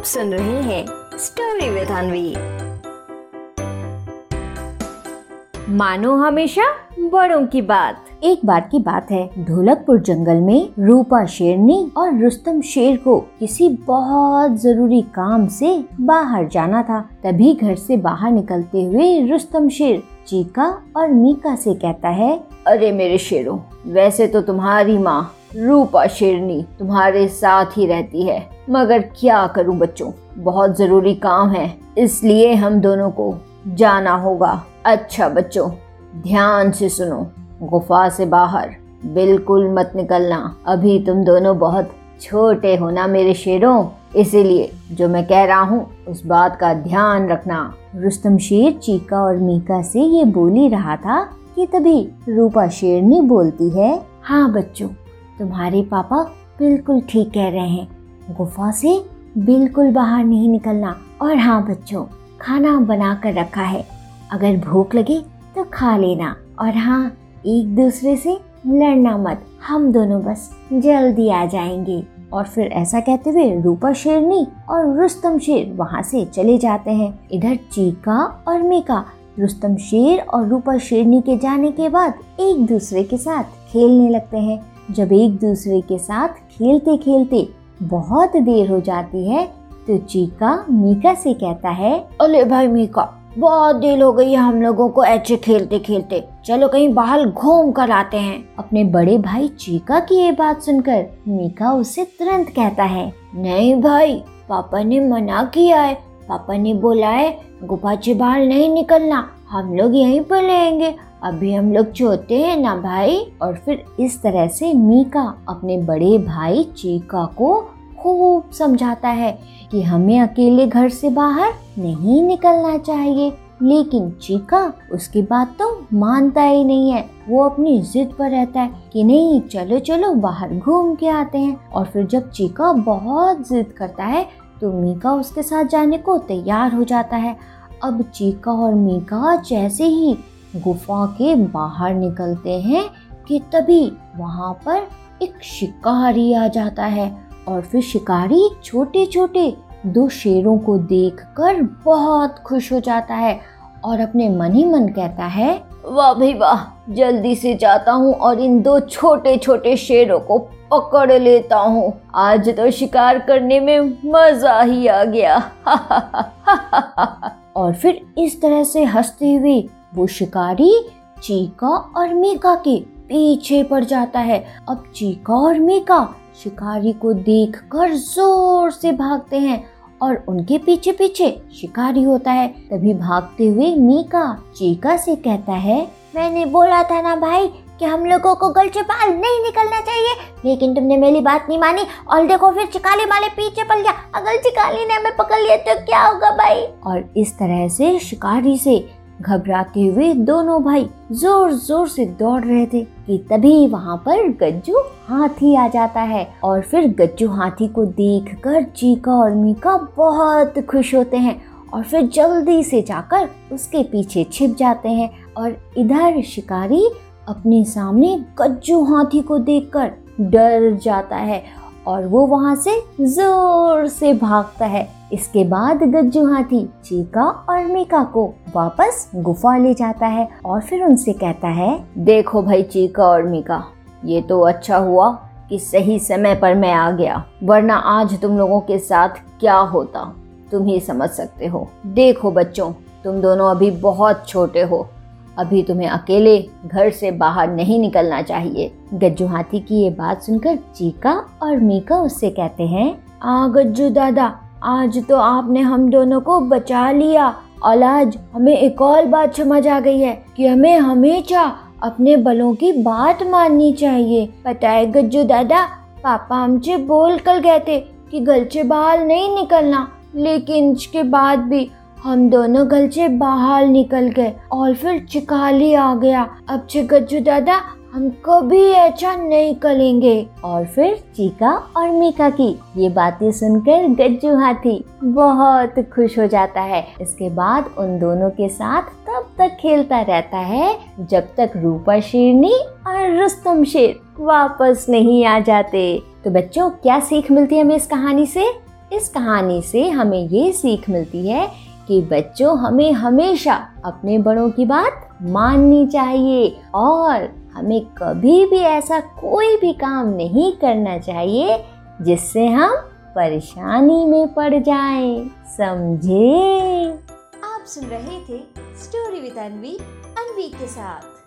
आप सुन रहे हैं स्टोरी विद अनवी मानो हमेशा बड़ों की बात। एक बार की बात है ढोलकपुर जंगल में रूपा शेरनी और रुस्तम शेर को किसी बहुत ज़रूरी काम से बाहर जाना था। तभी घर से बाहर निकलते हुए रुस्तम शेर चीका और मीका से कहता है अरे मेरे शेरों वैसे तो तुम्हारी माँ रूपा शेरनी तुम्हारे साथ ही रहती है। मगर क्या करूँ बच्चों? बहुत ज़रूरी काम है। इसलिए हम दोनों को जाना होगा। अच्छा बच्चों, ध्यान से सुनो। गुफा से बाहर बिल्कुल मत निकलना। अभी तुम दोनों बहुत छोटे हो ना मेरे शेरों? इसीलिए जो मैं कह रहा हूँ, उस बात का ध्यान रखना। रुस्तम शेर चीका और मीका से ये बोली रहा था कि तभी रूपा शेरनी बोलती है हाँ बच्चों तुम्हारे पापा बिल्कुल ठीक कह रहे हैं। गुफा से बिल्कुल बाहर नहीं निकलना। और हाँ बच्चों, खाना बना कर रखा है। अगर भूख लगे तो खा लेना। और हाँ एक दूसरे से लड़ना मत। हम दोनों बस जल्दी आ जाएँगे। और फिर ऐसा कहते हुए रूपा शेरनी और रुस्तम शेर वहाँ से चले जाते हैं। इधर चीका और मीका, रुस्तम शेर और रूपा शेरनी के जाने के बाद एक दूसरे के साथ खेलने लगते हैं। जब एक दूसरे के साथ खेलते खेलते बहुत देर हो जाती है तो चीका मीका से कहता है अरे भाई मीका बहुत देर हो गई है हम लोगों को ऐसे खेलते खेलते। चलो कहीं बाहर घूम कर आते हैं। अपने बड़े भाई चीका की ये बात सुनकर मीका उसे तुरंत कहता है नहीं भाई पापा ने मना किया है। पापा ने बोला है गुफा से बाहर नहीं निकलना हम लोग यहीं पर रहेंगे। अभी हम लोग छोटे हैं ना भाई? और फिर इस तरह से मीका अपने बड़े भाई चीका को खूब समझाता है कि हमें अकेले घर से बाहर नहीं निकलना चाहिए। लेकिन चीका उसकी बात तो मानता ही नहीं है। वो अपनी जिद पर रहता है कि नहीं, चलो चलो, बाहर घूम के आते हैं। और फिर जब चीका बहुत जिद करता है तो मीका उसके साथ जाने को तैयार हो जाता है। अब चीका और मीका जैसे ही गुफा के बाहर निकलते हैं कि तभी वहाँ पर एक शिकारी आ जाता है और फिर शिकारी छोटे छोटे दो शेरों को देखकर बहुत खुश हो जाता है और अपने मन ही मन कहता है, वाह भाई वाह, जल्दी से जाता हूँ और इन दो छोटे छोटे शेरों को पकड़ लेता हूँ। आज तो शिकार करने में मज़ा ही आ गया। और फिर इस तरह से हँसते हुए वो शिकारी चीका और मीका के पीछे पड़ जाता है। अब चीका और मीका शिकारी को देखकर ज़ोर से भागते हैं और उनके पीछे पीछे शिकारी होता है। तभी भागते हुए मीका चीका से कहता है, मैंने बोला था ना भाई कि हम लोगों को गल बाहर नहीं निकलना चाहिए, लेकिन तुमने मेरी बात नहीं मानी और देखो फिर चिकाली माले पीछे पड़ गया। अगर चिकाली ने हमें पकड़ लिया तो क्या होगा भाई? और इस तरह से शिकारी से घबराते हुए दोनों भाई ज़ोर ज़ोर से दौड़ रहे थे कि तभी वहाँ पर गज्जू हाथी आ जाता है और फिर गज्जू हाथी को देखकर चीका और मीका बहुत खुश होते हैं और फिर जल्दी से जाकर उसके पीछे छिप जाते हैं और इधर शिकारी अपने सामने गज्जू हाथी को देखकर डर जाता है और वो वहाँ से ज़ोर से भागता है। इसके बाद गज्जू हाथी चीका और मीका को वापस गुफा ले जाता है और फिर उनसे कहता है, देखो भाई चीका और मीका, ये तो अच्छा हुआ कि सही समय पर मैं आ गया, वरना आज तुम लोगों के साथ क्या होता? तुम ही समझ सकते हो। देखो बच्चों, तुम दोनों अभी बहुत छोटे हो अभी तुम्हें अकेले घर से बाहर नहीं निकलना चाहिए। गज्जू हाथी की ये बात सुनकर चीका और मीका उससे कहते हैं, आ गज्जू दादा, आज तो आपने हम दोनों को बचा लिया। और आज हमें एक और बात समझ आ गई है कि हमें हमेशा अपने बलों की बात माननी चाहिए। पता है गज्जू दादा, पापा हमसे बोल कर गए थे कि घर से बाहर नहीं निकलना, लेकिन इसके बाद भी हम दोनों घर से बाहर निकल गए और फिर चिकाली आ गया। अब से गज्जू दादा, हम कभी ऐसा नहीं करेंगे। और फिर चीका और मीका की ये बातें सुनकर गज्जू हाथी बहुत खुश हो जाता है। इसके बाद उन दोनों के साथ तब तक खेलता रहता है जब तक रूपा शेरनी और रुस्तम शेर वापस नहीं आ जाते। तो बच्चों, क्या सीख मिलती है हमें इस कहानी से? इस कहानी से हमें ये सीख मिलती है कि बच्चों, हमें हमेशा अपने बड़ों की बात माननी चाहिए और हमें कभी भी ऐसा कोई भी काम नहीं करना चाहिए जिससे हम परेशानी में पड़ जाएँ। समझे? आप सुन रहे थे स्टोरी विद अनवी अनवी के साथ।